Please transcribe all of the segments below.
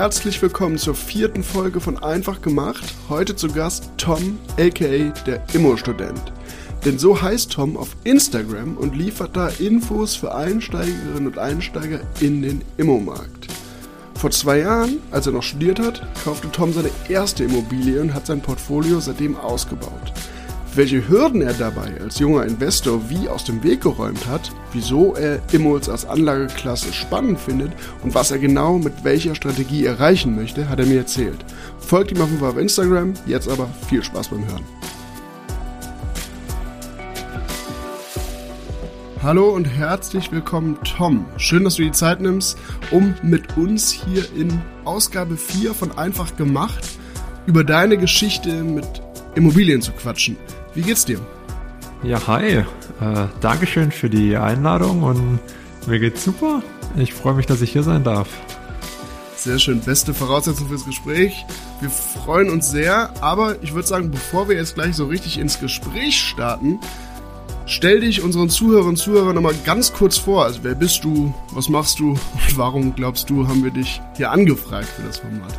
Herzlich willkommen zur vierten Folge von Einfach gemacht. Heute zu Gast Tom, aka der Immo-Student. Denn so heißt Tom auf Instagram und liefert da Infos für Einsteigerinnen und Einsteiger in den Immomarkt. Vor zwei Jahren, als er noch studiert hat, kaufte Tom seine erste Immobilie und hat sein Portfolio seitdem ausgebaut. Welche Hürden er dabei als junger Investor wie aus dem Weg geräumt hat, wieso er Immos als Anlageklasse spannend findet und was er genau mit welcher Strategie erreichen möchte, hat er mir erzählt. Folgt ihm auf jeden Fall auf Instagram, jetzt aber viel Spaß beim Hören. Hallo und herzlich willkommen, Tom. Schön, dass du die Zeit nimmst, um mit uns hier in Ausgabe 4 von Einfach gemacht über deine Geschichte mit Immobilien zu quatschen. Wie geht's dir? Ja, hi. Äh, Dankeschön für die Einladung und mir geht's super. Ich freue mich, dass ich hier sein darf. Sehr schön. Beste Voraussetzung fürs Gespräch. Wir freuen uns sehr, aber ich würde sagen, bevor wir jetzt gleich so richtig ins Gespräch starten, stell dich unseren Zuhörern und Zuhörern nochmal ganz kurz vor. Also wer bist du, was machst du und warum glaubst du, haben wir dich hier angefragt für das Format?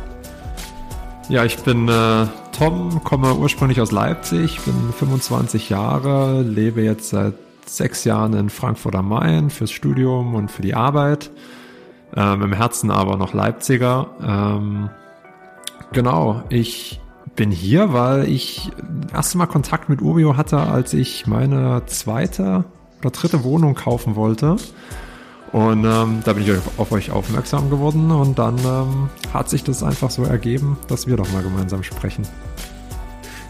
Ja, ich bin äh, Tom, komme ursprünglich aus Leipzig, bin 25 Jahre, lebe jetzt seit sechs Jahren in Frankfurt am Main fürs Studium und für die Arbeit. Ähm, Im Herzen aber noch Leipziger. Ähm, genau, ich bin hier, weil ich das erste Mal Kontakt mit Urbio hatte, als ich meine zweite oder dritte Wohnung kaufen wollte. Und ähm, da bin ich auf euch aufmerksam geworden und dann ähm, hat sich das einfach so ergeben, dass wir doch mal gemeinsam sprechen.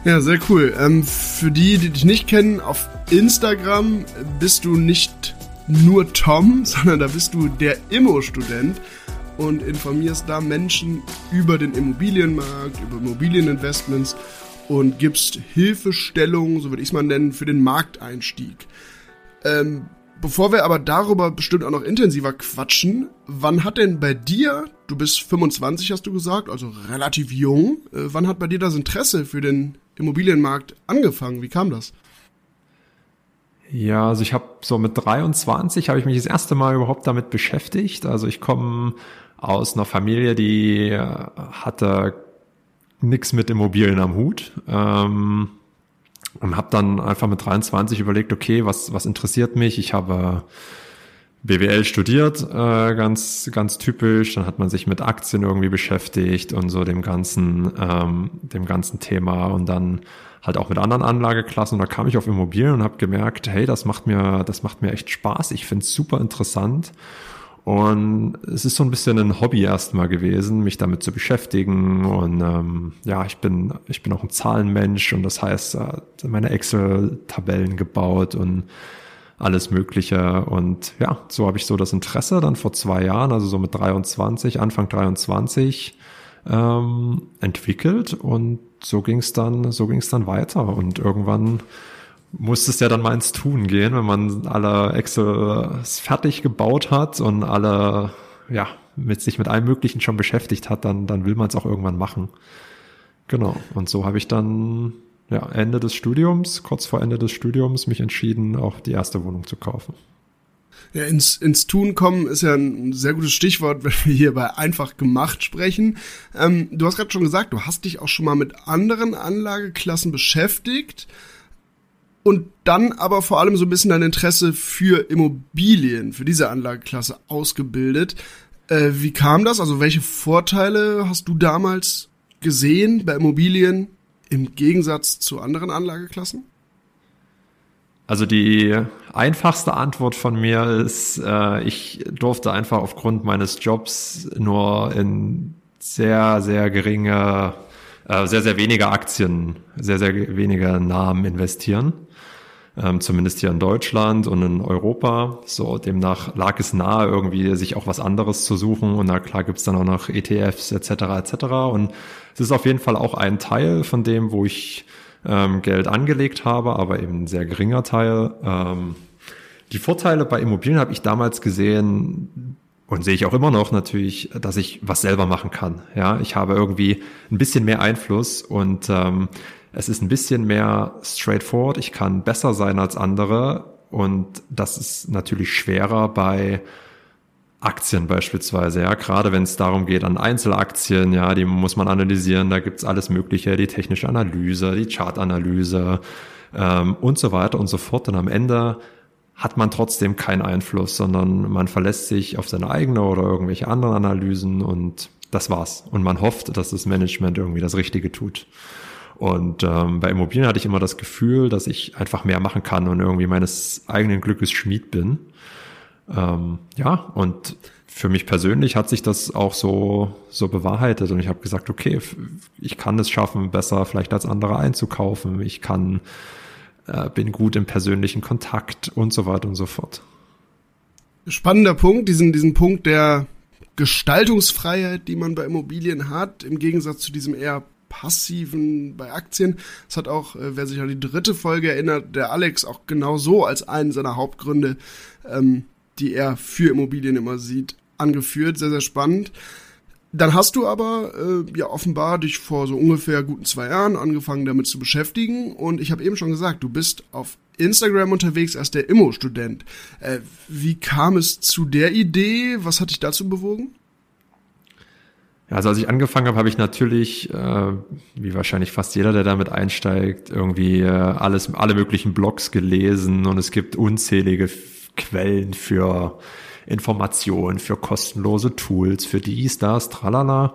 Ja, sehr cool. Ähm, für die, die dich nicht kennen, auf Instagram bist du nicht nur Tom, sondern da bist du der Immo-Student und informierst da Menschen über den Immobilienmarkt, über Immobilieninvestments und gibst Hilfestellung, so würde ich es mal nennen, für den Markteinstieg. Ähm, Bevor wir aber darüber bestimmt auch noch intensiver quatschen, wann hat denn bei dir, du bist 25 hast du gesagt, also relativ jung, äh, wann hat bei dir das Interesse für den Immobilienmarkt angefangen? Wie kam das? Ja, also ich habe so mit 23 habe ich mich das erste Mal überhaupt damit beschäftigt. Also ich komme aus einer Familie, die äh, hatte nichts mit Immobilien am Hut. Ähm, und habe dann einfach mit 23 überlegt, okay, was, was interessiert mich? Ich habe BWL studiert, äh, ganz, ganz typisch. Dann hat man sich mit Aktien irgendwie beschäftigt und so dem ganzen, ähm, dem ganzen Thema und dann halt auch mit anderen Anlageklassen. Und da kam ich auf Immobilien und habe gemerkt, hey, das macht mir, das macht mir echt Spaß. Ich finde es super interessant. Und es ist so ein bisschen ein Hobby erstmal gewesen, mich damit zu beschäftigen. Und ähm, ja, ich bin, ich bin auch ein Zahlenmensch und das heißt, äh, meine Excel-Tabellen gebaut und alles Mögliche. Und ja, so habe ich so das Interesse dann vor zwei Jahren, also so mit 23, Anfang 23, ähm, entwickelt. Und so ging es dann, so ging es dann weiter. Und irgendwann muss es ja dann mal ins Tun gehen, wenn man alle Excel fertig gebaut hat und alle, ja, mit sich mit allem Möglichen schon beschäftigt hat, dann, dann will man es auch irgendwann machen. Genau. Und so habe ich dann, ja, Ende des Studiums, kurz vor Ende des Studiums, mich entschieden, auch die erste Wohnung zu kaufen. Ja, ins, ins Tun kommen ist ja ein sehr gutes Stichwort, wenn wir hier bei einfach gemacht sprechen. Ähm, du hast gerade schon gesagt, du hast dich auch schon mal mit anderen Anlageklassen beschäftigt und dann aber vor allem so ein bisschen dein Interesse für Immobilien, für diese Anlageklasse ausgebildet. Äh, wie kam das? Also welche Vorteile hast du damals gesehen bei Immobilien im Gegensatz zu anderen Anlageklassen? Also die einfachste Antwort von mir ist, äh, ich durfte einfach aufgrund meines Jobs nur in sehr, sehr geringe, äh, sehr, sehr wenige Aktien, sehr, sehr wenige Namen investieren ähm, zumindest hier in Deutschland und in Europa. So, demnach lag es nahe, irgendwie sich auch was anderes zu suchen. Und na klar gibt's dann auch noch ETFs etc. etc. Und es ist auf jeden Fall auch ein Teil von dem, wo ich ähm, Geld angelegt habe, aber eben ein sehr geringer Teil. Ähm, die Vorteile bei Immobilien habe ich damals gesehen, und sehe ich auch immer noch natürlich, dass ich was selber machen kann. Ja, ich habe irgendwie ein bisschen mehr Einfluss und ähm, es ist ein bisschen mehr straightforward. Ich kann besser sein als andere und das ist natürlich schwerer bei Aktien beispielsweise, ja, gerade wenn es darum geht an Einzelaktien, ja, die muss man analysieren, da gibt's alles Mögliche, die technische Analyse, die Chartanalyse ähm, und so weiter und so fort. Und am Ende hat man trotzdem keinen Einfluss, sondern man verlässt sich auf seine eigene oder irgendwelche anderen Analysen und das war's. Und man hofft, dass das Management irgendwie das Richtige tut. Und ähm, bei Immobilien hatte ich immer das Gefühl, dass ich einfach mehr machen kann und irgendwie meines eigenen Glückes Schmied bin. Ähm, ja, und für mich persönlich hat sich das auch so, so bewahrheitet und ich habe gesagt, okay, ich kann es schaffen, besser vielleicht als andere einzukaufen. Ich kann, äh, bin gut im persönlichen Kontakt und so weiter und so fort. Spannender Punkt, diesen, diesen Punkt der Gestaltungsfreiheit, die man bei Immobilien hat, im Gegensatz zu diesem eher passiven bei Aktien. Das hat auch, äh, wer sich an die dritte Folge erinnert, der Alex auch genau so als einen seiner Hauptgründe ähm, die er für Immobilien immer sieht, angeführt. Sehr, sehr spannend. Dann hast du aber äh, ja offenbar dich vor so ungefähr guten zwei Jahren angefangen damit zu beschäftigen und ich habe eben schon gesagt, du bist auf Instagram unterwegs als der Immo-Student. Äh, wie kam es zu der Idee? Was hat dich dazu bewogen? Also als ich angefangen habe, habe ich natürlich, äh, wie wahrscheinlich fast jeder, der damit einsteigt, irgendwie äh, alles, alle möglichen Blogs gelesen und es gibt unzählige Quellen für Informationen, für kostenlose Tools, für dies, das, tralala.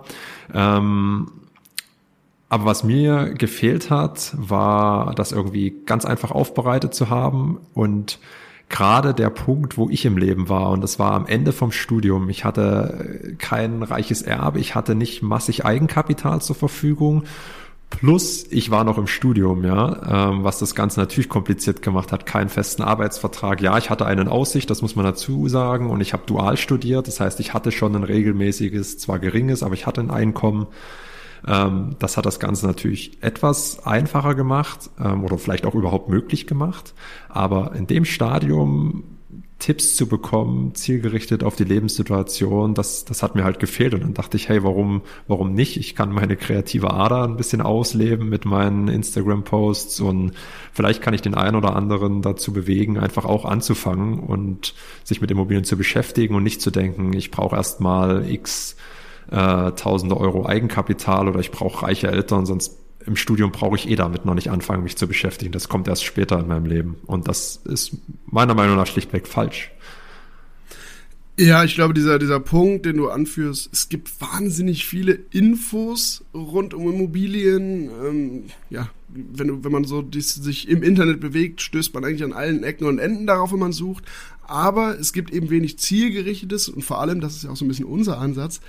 Ähm, aber was mir gefehlt hat, war das irgendwie ganz einfach aufbereitet zu haben und gerade der Punkt, wo ich im Leben war, und das war am Ende vom Studium. Ich hatte kein reiches Erbe, ich hatte nicht massig Eigenkapital zur Verfügung Plus, ich war noch im Studium, ja, ähm, was das Ganze natürlich kompliziert gemacht hat. Keinen festen Arbeitsvertrag. Ja, ich hatte einen Aussicht, das muss man dazu sagen. Und ich habe dual studiert. Das heißt, ich hatte schon ein regelmäßiges, zwar geringes, aber ich hatte ein Einkommen. Ähm, das hat das Ganze natürlich etwas einfacher gemacht ähm, oder vielleicht auch überhaupt möglich gemacht. Aber in dem Stadium Tipps zu bekommen, zielgerichtet auf die Lebenssituation, das, das hat mir halt gefehlt. Und dann dachte ich, hey, warum, warum nicht? Ich kann meine kreative Ader ein bisschen ausleben mit meinen Instagram-Posts und vielleicht kann ich den einen oder anderen dazu bewegen, einfach auch anzufangen und sich mit Immobilien zu beschäftigen und nicht zu denken, ich brauche erst mal x äh, tausende Euro Eigenkapital oder ich brauche reiche Eltern, sonst im Studium brauche ich eh damit noch nicht anfangen, mich zu beschäftigen. Das kommt erst später in meinem Leben. Und das ist meiner Meinung nach schlichtweg falsch. Ja, ich glaube, dieser, dieser Punkt, den du anführst, es gibt wahnsinnig viele Infos rund um Immobilien. Ähm, ja, wenn, wenn man so dies, sich im Internet bewegt, stößt man eigentlich an allen Ecken und Enden darauf, wenn man sucht. Aber es gibt eben wenig zielgerichtetes und vor allem, das ist ja auch so ein bisschen unser Ansatz,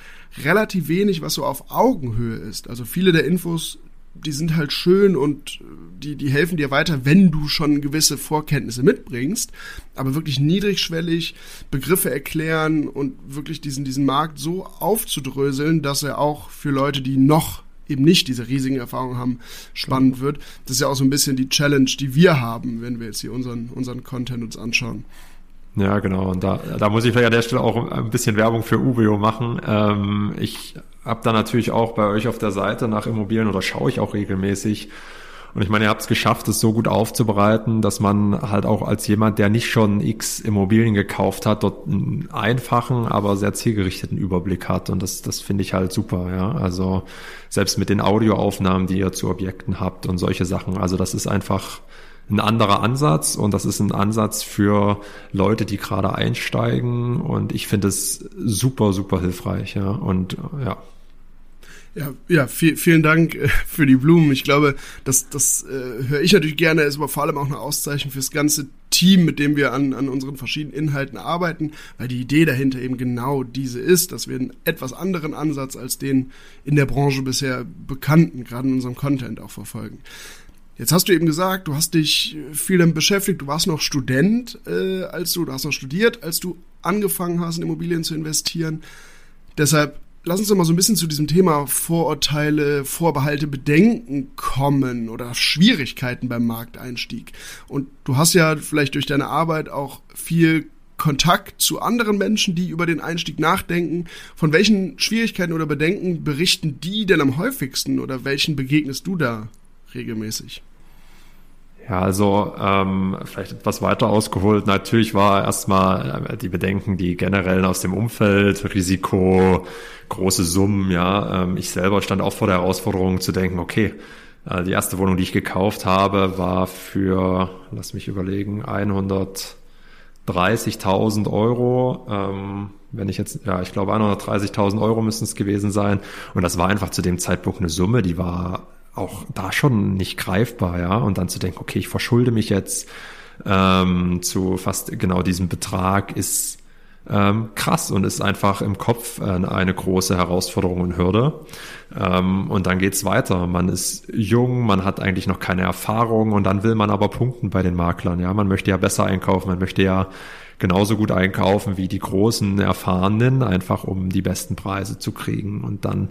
relativ wenig, was so auf Augenhöhe ist. Also viele der Infos die sind halt schön und die, die helfen dir weiter, wenn du schon gewisse Vorkenntnisse mitbringst. Aber wirklich niedrigschwellig Begriffe erklären und wirklich diesen, diesen Markt so aufzudröseln, dass er auch für Leute, die noch eben nicht diese riesigen Erfahrungen haben, spannend wird. Das ist ja auch so ein bisschen die Challenge, die wir haben, wenn wir jetzt hier unseren, unseren Content uns anschauen. Ja, genau. Und da, da muss ich vielleicht an der Stelle auch ein bisschen Werbung für Ubio machen. Ähm, ich habe da natürlich auch bei euch auf der Seite nach Immobilien oder schaue ich auch regelmäßig. Und ich meine, ihr habt es geschafft, es so gut aufzubereiten, dass man halt auch als jemand, der nicht schon x Immobilien gekauft hat, dort einen einfachen, aber sehr zielgerichteten Überblick hat. Und das, das finde ich halt super, ja. Also selbst mit den Audioaufnahmen, die ihr zu Objekten habt und solche Sachen. Also das ist einfach ein anderer Ansatz und das ist ein Ansatz für Leute, die gerade einsteigen und ich finde es super, super hilfreich, ja. Und ja. Ja, ja viel, vielen Dank äh, für die Blumen. Ich glaube, das, das äh, höre ich natürlich gerne, ist aber vor allem auch eine Auszeichnung fürs ganze Team, mit dem wir an, an unseren verschiedenen Inhalten arbeiten, weil die Idee dahinter eben genau diese ist, dass wir einen etwas anderen Ansatz als den in der Branche bisher bekannten, gerade in unserem Content auch verfolgen. Jetzt hast du eben gesagt, du hast dich viel damit beschäftigt, du warst noch Student, äh, als du, du hast noch studiert, als du angefangen hast, in Immobilien zu investieren. Deshalb lass uns doch mal so ein bisschen zu diesem Thema Vorurteile, Vorbehalte, Bedenken kommen oder Schwierigkeiten beim Markteinstieg. Und du hast ja vielleicht durch deine Arbeit auch viel Kontakt zu anderen Menschen, die über den Einstieg nachdenken. Von welchen Schwierigkeiten oder Bedenken berichten die denn am häufigsten oder welchen begegnest du da regelmäßig? Ja, also ähm, vielleicht etwas weiter ausgeholt. Natürlich war erstmal äh, die Bedenken, die generellen aus dem Umfeld, Risiko, große Summen. Ja, ähm, ich selber stand auch vor der Herausforderung zu denken, okay, äh, die erste Wohnung, die ich gekauft habe, war für, lass mich überlegen, 130.000 Euro. Ähm, wenn ich jetzt, ja, ich glaube 130.000 Euro müssen es gewesen sein. Und das war einfach zu dem Zeitpunkt eine Summe, die war auch da schon nicht greifbar, ja. Und dann zu denken, okay, ich verschulde mich jetzt ähm, zu fast genau diesem Betrag ist ähm, krass und ist einfach im Kopf äh, eine große Herausforderung und Hürde. Ähm, und dann geht's weiter. Man ist jung, man hat eigentlich noch keine Erfahrung und dann will man aber punkten bei den Maklern. Ja, man möchte ja besser einkaufen, man möchte ja genauso gut einkaufen wie die großen Erfahrenen, einfach um die besten Preise zu kriegen. Und dann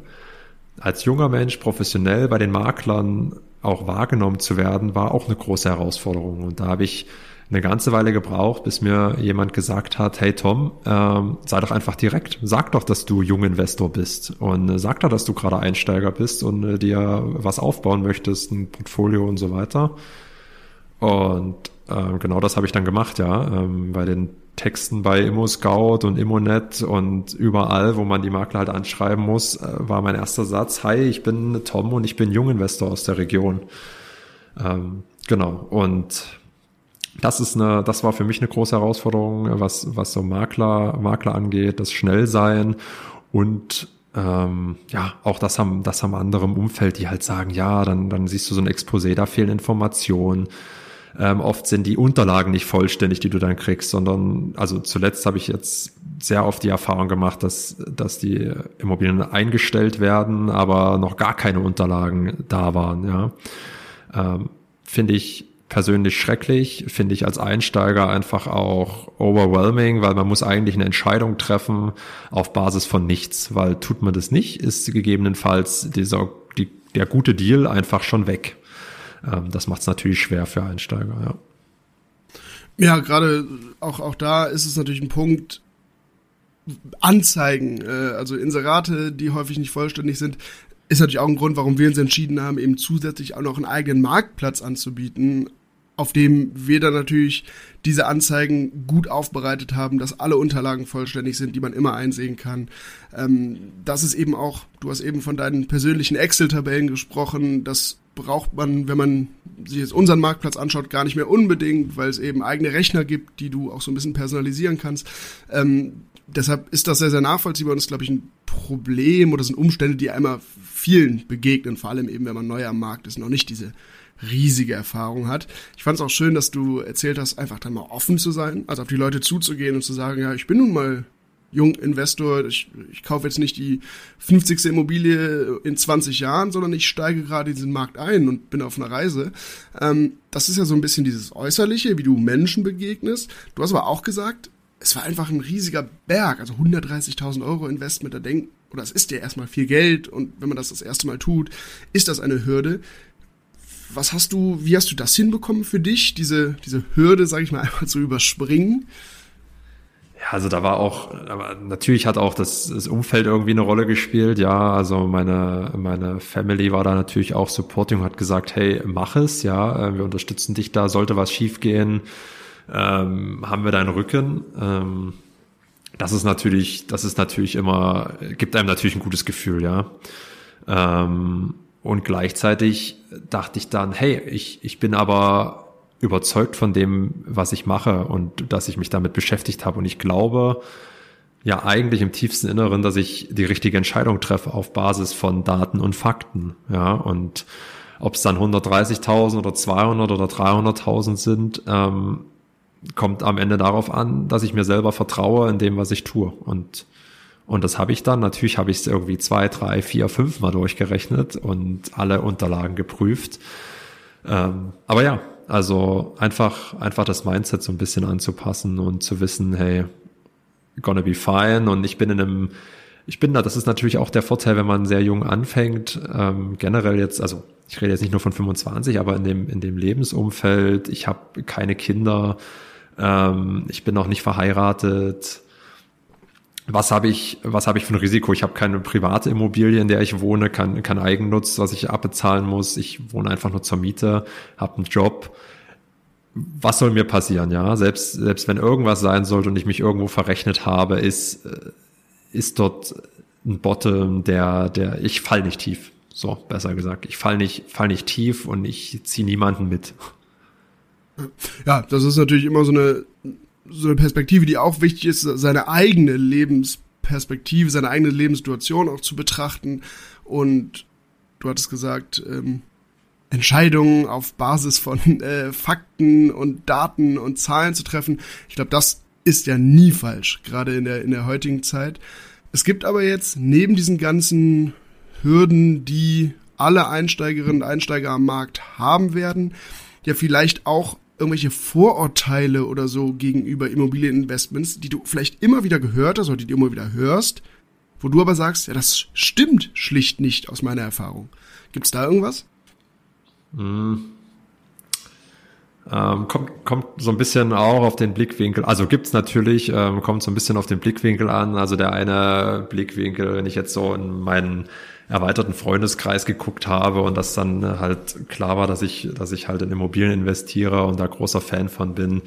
als junger Mensch professionell bei den Maklern auch wahrgenommen zu werden, war auch eine große Herausforderung. Und da habe ich eine ganze Weile gebraucht, bis mir jemand gesagt hat, hey Tom, ähm, sei doch einfach direkt. Sag doch, dass du Junginvestor bist und äh, sag doch, dass du gerade Einsteiger bist und äh, dir was aufbauen möchtest, ein Portfolio und so weiter. Und äh, genau das habe ich dann gemacht, ja. Ähm, bei den Texten bei ImmoScout und ImmoNet und überall, wo man die Makler halt anschreiben muss, äh, war mein erster Satz, hi, ich bin Tom und ich bin Junginvestor aus der Region. Ähm, genau. Und das ist eine, das war für mich eine große Herausforderung, was, was so Makler, Makler angeht, das Schnellsein und ähm, ja, auch das haben, das haben andere im Umfeld, die halt sagen, ja, dann, dann siehst du so ein Exposé, da fehlen Informationen ähm, oft sind die Unterlagen nicht vollständig, die du dann kriegst, sondern also zuletzt habe ich jetzt sehr oft die Erfahrung gemacht, dass, dass die Immobilien eingestellt werden, aber noch gar keine Unterlagen da waren. Ja. Ähm, Finde ich persönlich schrecklich, finde ich als Einsteiger einfach auch overwhelming, weil man muss eigentlich eine Entscheidung treffen auf Basis von nichts, weil tut man das nicht, ist gegebenenfalls dieser, die, der gute Deal einfach schon weg. Ähm, das macht es natürlich schwer für Einsteiger, ja. Ja, gerade auch, auch da ist es natürlich ein Punkt, Anzeigen, äh, also Inserate, die häufig nicht vollständig sind, ist natürlich auch ein Grund, warum wir uns entschieden haben, eben zusätzlich auch noch einen eigenen Marktplatz anzubieten, auf dem wir dann natürlich diese Anzeigen gut aufbereitet haben, dass alle Unterlagen vollständig sind, die man immer einsehen kann. Ähm, das ist eben auch, du hast eben von deinen persönlichen Excel-Tabellen gesprochen, das braucht man, wenn man sich jetzt unseren Marktplatz anschaut, gar nicht mehr unbedingt, weil es eben eigene Rechner gibt, die du auch so ein bisschen personalisieren kannst. Ähm, deshalb ist das sehr, sehr nachvollziehbar und ist, glaube ich, ein Problem oder sind Umstände, die einmal vielen begegnen, vor allem eben, wenn man neu am Markt ist, noch nicht diese riesige Erfahrung hat. Ich fand es auch schön, dass du erzählt hast, einfach dann mal offen zu sein, also auf die Leute zuzugehen und zu sagen, ja, ich bin nun mal Junginvestor, ich, ich kaufe jetzt nicht die 50. Immobilie in 20 Jahren, sondern ich steige gerade in diesen Markt ein und bin auf einer Reise. Ähm, das ist ja so ein bisschen dieses Äußerliche, wie du Menschen begegnest. Du hast aber auch gesagt, es war einfach ein riesiger Berg, also 130.000 Euro Investment, da denkt, oder es ist ja erstmal viel Geld und wenn man das das erste Mal tut, ist das eine Hürde. Was hast du, wie hast du das hinbekommen für dich, diese, diese Hürde, sag ich mal, einfach zu überspringen? Ja, also da war auch, aber natürlich hat auch das, das Umfeld irgendwie eine Rolle gespielt. Ja, also meine, meine Family war da natürlich auch supporting, hat gesagt, hey, mach es, ja, äh, wir unterstützen dich da, sollte was schiefgehen, ähm, haben wir deinen Rücken. Ähm, das ist natürlich, das ist natürlich immer, gibt einem natürlich ein gutes Gefühl, ja. Ähm, und gleichzeitig dachte ich dann, hey, ich, ich bin aber überzeugt von dem, was ich mache und dass ich mich damit beschäftigt habe. Und ich glaube ja eigentlich im tiefsten Inneren, dass ich die richtige Entscheidung treffe auf Basis von Daten und Fakten. Ja, und ob es dann 130.000 oder 200 oder 300.000 sind, ähm, kommt am Ende darauf an, dass ich mir selber vertraue in dem, was ich tue. Und und das habe ich dann. Natürlich habe ich es irgendwie zwei, drei, vier, fünf Mal durchgerechnet und alle Unterlagen geprüft. Ähm, aber ja, also einfach, einfach das Mindset so ein bisschen anzupassen und zu wissen, hey, gonna be fine. Und ich bin in einem, ich bin da, das ist natürlich auch der Vorteil, wenn man sehr jung anfängt, ähm, generell jetzt, also ich rede jetzt nicht nur von 25, aber in dem, in dem Lebensumfeld, ich habe keine Kinder, ähm, ich bin noch nicht verheiratet, was habe ich, was habe ich für ein Risiko? Ich habe keine private Immobilie, in der ich wohne, kein, kein Eigennutz, was ich abbezahlen muss. Ich wohne einfach nur zur Miete, habe einen Job. was soll mir passieren, ja? Selbst, selbst wenn irgendwas sein sollte und ich mich irgendwo verrechnet habe, ist, äh, ist dort ein Bottom, der, der, ich fall nicht tief. So, besser gesagt. Ich fall nicht, fall nicht tief und ich ziehe niemanden mit. Ja, das ist natürlich immer so eine, so eine Perspektive, die auch wichtig ist, seine eigene Lebensperspektive, seine eigene Lebenssituation auch zu betrachten. Und du hattest gesagt, ähm, Entscheidungen auf Basis von äh, Fakten und Daten und Zahlen zu treffen. Ich glaube, das ist ja nie falsch, gerade in der, in der heutigen Zeit. Es gibt aber jetzt neben diesen ganzen Hürden, die alle Einsteigerinnen und Einsteiger am Markt haben werden, ja vielleicht auch irgendwelche Vorurteile oder so gegenüber Immobilieninvestments, die du vielleicht immer wieder gehört hast oder die du immer wieder hörst, wo du aber sagst, ja, das stimmt schlicht nicht aus meiner Erfahrung. Gibt es da irgendwas? Hm. Ähm, kommt, kommt so ein bisschen auch auf den Blickwinkel, also gibt's natürlich, ähm, kommt so ein bisschen auf den Blickwinkel an. Also der eine Blickwinkel, wenn ich jetzt so in meinen erweiterten Freundeskreis geguckt habe und das dann halt klar war, dass ich, dass ich halt in Immobilien investiere und da großer Fan von bin,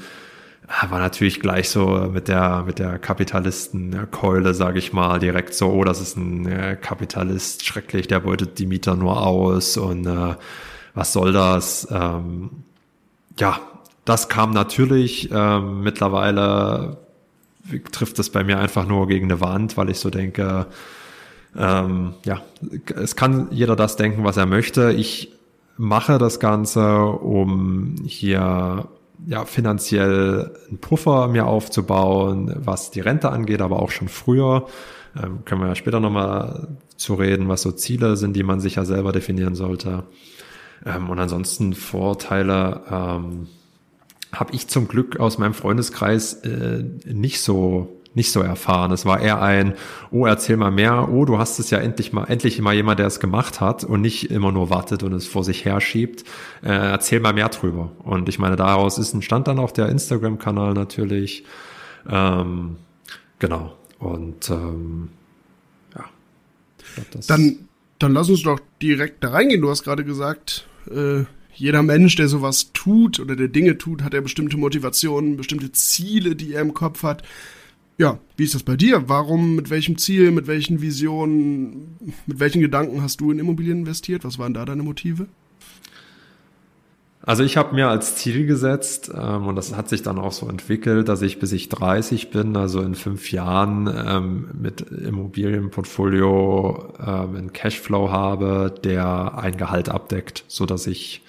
war natürlich gleich so mit der mit der Kapitalistenkeule, sage ich mal, direkt so, oh, das ist ein äh, Kapitalist, schrecklich, der beutet die Mieter nur aus und äh, was soll das? Ähm, ja, das kam natürlich. Ähm, mittlerweile trifft es bei mir einfach nur gegen eine Wand, weil ich so denke, ähm, ja, es kann jeder das denken, was er möchte. Ich mache das Ganze, um hier ja, finanziell einen Puffer mir aufzubauen, was die Rente angeht, aber auch schon früher. Ähm, können wir ja später nochmal zu reden, was so Ziele sind, die man sich ja selber definieren sollte. Ähm, und ansonsten Vorteile ähm, habe ich zum Glück aus meinem Freundeskreis äh, nicht so nicht so erfahren. Es war eher ein, oh, erzähl mal mehr, oh, du hast es ja endlich mal, endlich mal jemand, der es gemacht hat und nicht immer nur wartet und es vor sich her schiebt. Äh, erzähl mal mehr drüber. Und ich meine, daraus ist entstand dann auch der Instagram-Kanal natürlich. Ähm, genau. Und ähm, ja. Glaub, dann, dann lass uns doch direkt da reingehen. Du hast gerade gesagt, äh, jeder Mensch, der sowas tut oder der Dinge tut, hat ja bestimmte Motivationen, bestimmte Ziele, die er im Kopf hat. Ja, wie ist das bei dir? Warum, mit welchem Ziel, mit welchen Visionen, mit welchen Gedanken hast du in Immobilien investiert? Was waren da deine Motive? Also ich habe mir als Ziel gesetzt, ähm, und das hat sich dann auch so entwickelt, dass ich bis ich 30 bin, also in fünf Jahren ähm, mit Immobilienportfolio ähm, einen Cashflow habe, der ein Gehalt abdeckt, so dass ich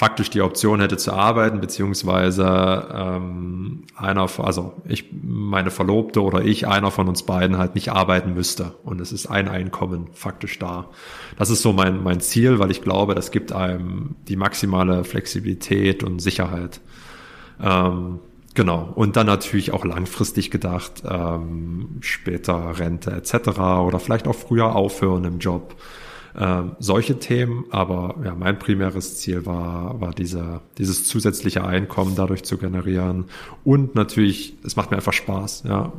faktisch die Option hätte zu arbeiten, beziehungsweise ähm, einer, also ich, meine Verlobte oder ich, einer von uns beiden halt nicht arbeiten müsste. Und es ist ein Einkommen faktisch da. Das ist so mein, mein Ziel, weil ich glaube, das gibt einem die maximale Flexibilität und Sicherheit. Ähm, Genau. Und dann natürlich auch langfristig gedacht, ähm, später Rente etc. oder vielleicht auch früher aufhören im Job. Ähm, solche Themen, aber ja, mein primäres Ziel war, war diese, dieses zusätzliche Einkommen dadurch zu generieren. Und natürlich, es macht mir einfach Spaß, ja,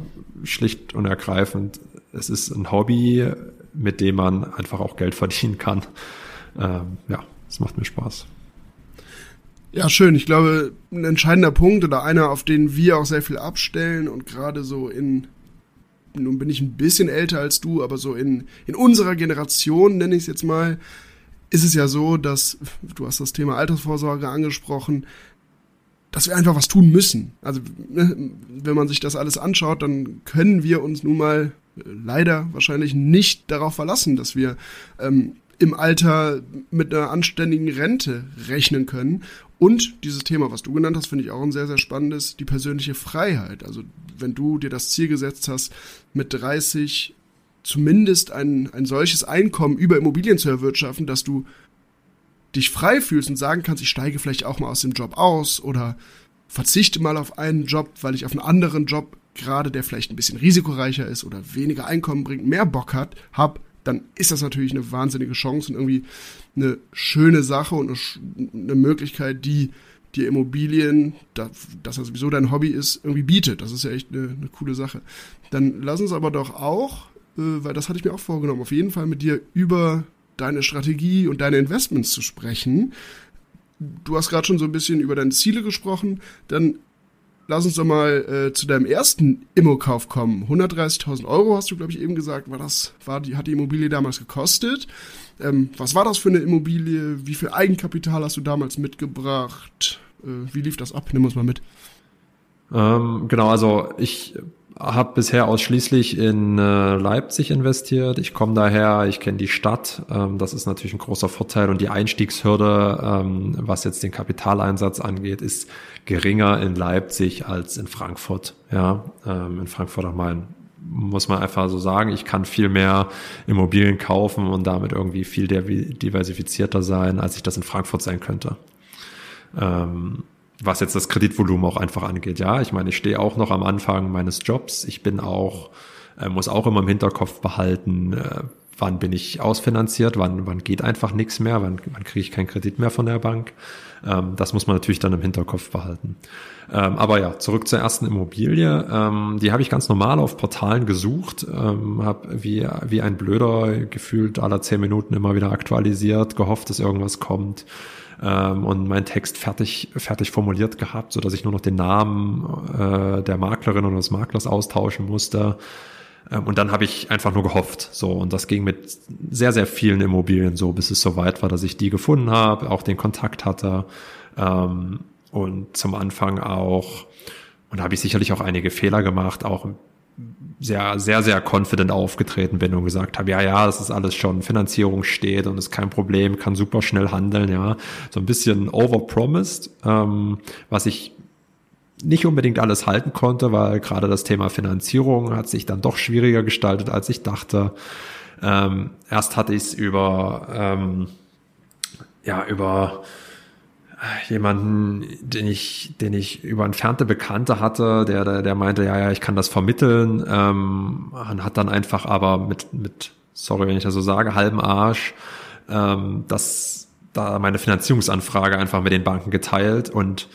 schlicht und ergreifend. Es ist ein Hobby, mit dem man einfach auch Geld verdienen kann. Ähm, ja, es macht mir Spaß. Ja, schön. Ich glaube, ein entscheidender Punkt oder einer, auf den wir auch sehr viel abstellen und gerade so in nun bin ich ein bisschen älter als du, aber so in, in unserer Generation, nenne ich es jetzt mal, ist es ja so, dass, du hast das Thema Altersvorsorge angesprochen, dass wir einfach was tun müssen. Also, ne, wenn man sich das alles anschaut, dann können wir uns nun mal äh, leider wahrscheinlich nicht darauf verlassen, dass wir ähm, im Alter mit einer anständigen Rente rechnen können. Und dieses Thema, was du genannt hast, finde ich auch ein sehr, sehr spannendes, die persönliche Freiheit. Also wenn du dir das Ziel gesetzt hast, mit 30 zumindest ein, ein solches Einkommen über Immobilien zu erwirtschaften, dass du dich frei fühlst und sagen kannst, ich steige vielleicht auch mal aus dem Job aus oder verzichte mal auf einen Job, weil ich auf einen anderen Job gerade, der vielleicht ein bisschen risikoreicher ist oder weniger Einkommen bringt, mehr Bock hat, hab, dann ist das natürlich eine wahnsinnige Chance und irgendwie eine schöne Sache und eine, Möglichkeit, die dir Immobilien, das ja sowieso dein Hobby ist, irgendwie bietet. Das ist ja echt eine, eine coole Sache. Dann lass uns aber doch auch, äh, weil das hatte ich mir auch vorgenommen, auf jeden Fall mit dir über deine Strategie und deine Investments zu sprechen. du hast gerade schon so ein bisschen über deine Ziele gesprochen. Dann lass uns doch mal äh, zu deinem ersten Immokauf kommen. 130.000 Euro hast du, glaube ich, eben gesagt, war das, war die, hat die Immobilie damals gekostet. Ähm, was war das für eine Immobilie? Wie viel Eigenkapital hast du damals mitgebracht? Äh, wie lief das ab? Nimm uns mal mit. Ähm, genau, also ich habe bisher ausschließlich in äh, Leipzig investiert. Ich komme daher, ich kenne die Stadt. Ähm, das ist natürlich ein großer Vorteil. Und die Einstiegshürde, ähm, was jetzt den Kapitaleinsatz angeht, ist geringer in Leipzig als in Frankfurt. Ja, ähm, in Frankfurt am Main muss man einfach so sagen. Ich kann viel mehr Immobilien kaufen und damit irgendwie viel diversifizierter sein, als ich das in Frankfurt sein könnte. Ähm, was jetzt das Kreditvolumen auch einfach angeht. Ja, ich meine, ich stehe auch noch am Anfang meines Jobs. Ich bin auch, äh, muss auch immer im Hinterkopf behalten, äh, wann bin ich ausfinanziert, wann, wann geht einfach nichts mehr, wann, wann kriege ich keinen Kredit mehr von der Bank. Ähm, das muss man natürlich dann im Hinterkopf behalten. Ähm, aber ja, zurück zur ersten Immobilie. Ähm, die habe ich ganz normal auf Portalen gesucht, ähm, habe wie, wie ein Blöder gefühlt alle zehn Minuten immer wieder aktualisiert, gehofft, dass irgendwas kommt ähm, und meinen Text fertig, fertig formuliert gehabt, so dass ich nur noch den Namen äh, der Maklerin oder des Maklers austauschen musste. Ähm, und dann habe ich einfach nur gehofft. So, und das ging mit sehr, sehr vielen Immobilien so, bis es soweit war, dass ich die gefunden habe, auch den Kontakt hatte. Ähm, und zum Anfang auch, und da habe ich sicherlich auch einige Fehler gemacht, auch sehr, sehr, sehr confident aufgetreten bin und gesagt habe, ja, ja, das ist alles schon, Finanzierung steht und ist kein Problem, kann super schnell handeln, ja. So ein bisschen overpromised, ähm, was ich nicht unbedingt alles halten konnte, weil gerade das Thema Finanzierung hat sich dann doch schwieriger gestaltet, als ich dachte. Ähm, erst hatte ich es über, ähm, ja, über jemanden, den ich, den ich über entfernte Bekannte hatte, der, der, der meinte, ja, ja, ich kann das vermitteln, ähm, und hat dann einfach aber mit, mit, sorry, wenn ich das so sage, halben Arsch, ähm, das, da meine Finanzierungsanfrage einfach mit den Banken geteilt und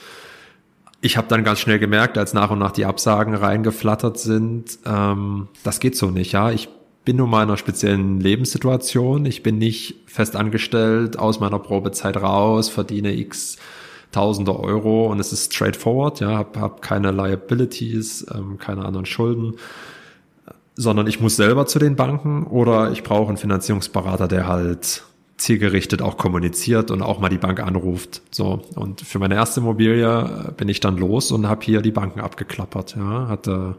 ich habe dann ganz schnell gemerkt, als nach und nach die Absagen reingeflattert sind, ähm, das geht so nicht, ja. Ich bin nun mal in einer speziellen Lebenssituation. Ich bin nicht fest angestellt, aus meiner Probezeit raus, verdiene x Tausende Euro und es ist straightforward, ja, habe hab keine Liabilities, ähm, keine anderen Schulden, sondern ich muss selber zu den Banken oder ich brauche einen Finanzierungsberater, der halt zielgerichtet auch kommuniziert und auch mal die Bank anruft. So und für meine erste Immobilie bin ich dann los und habe hier die Banken abgeklappert. Ja, hatte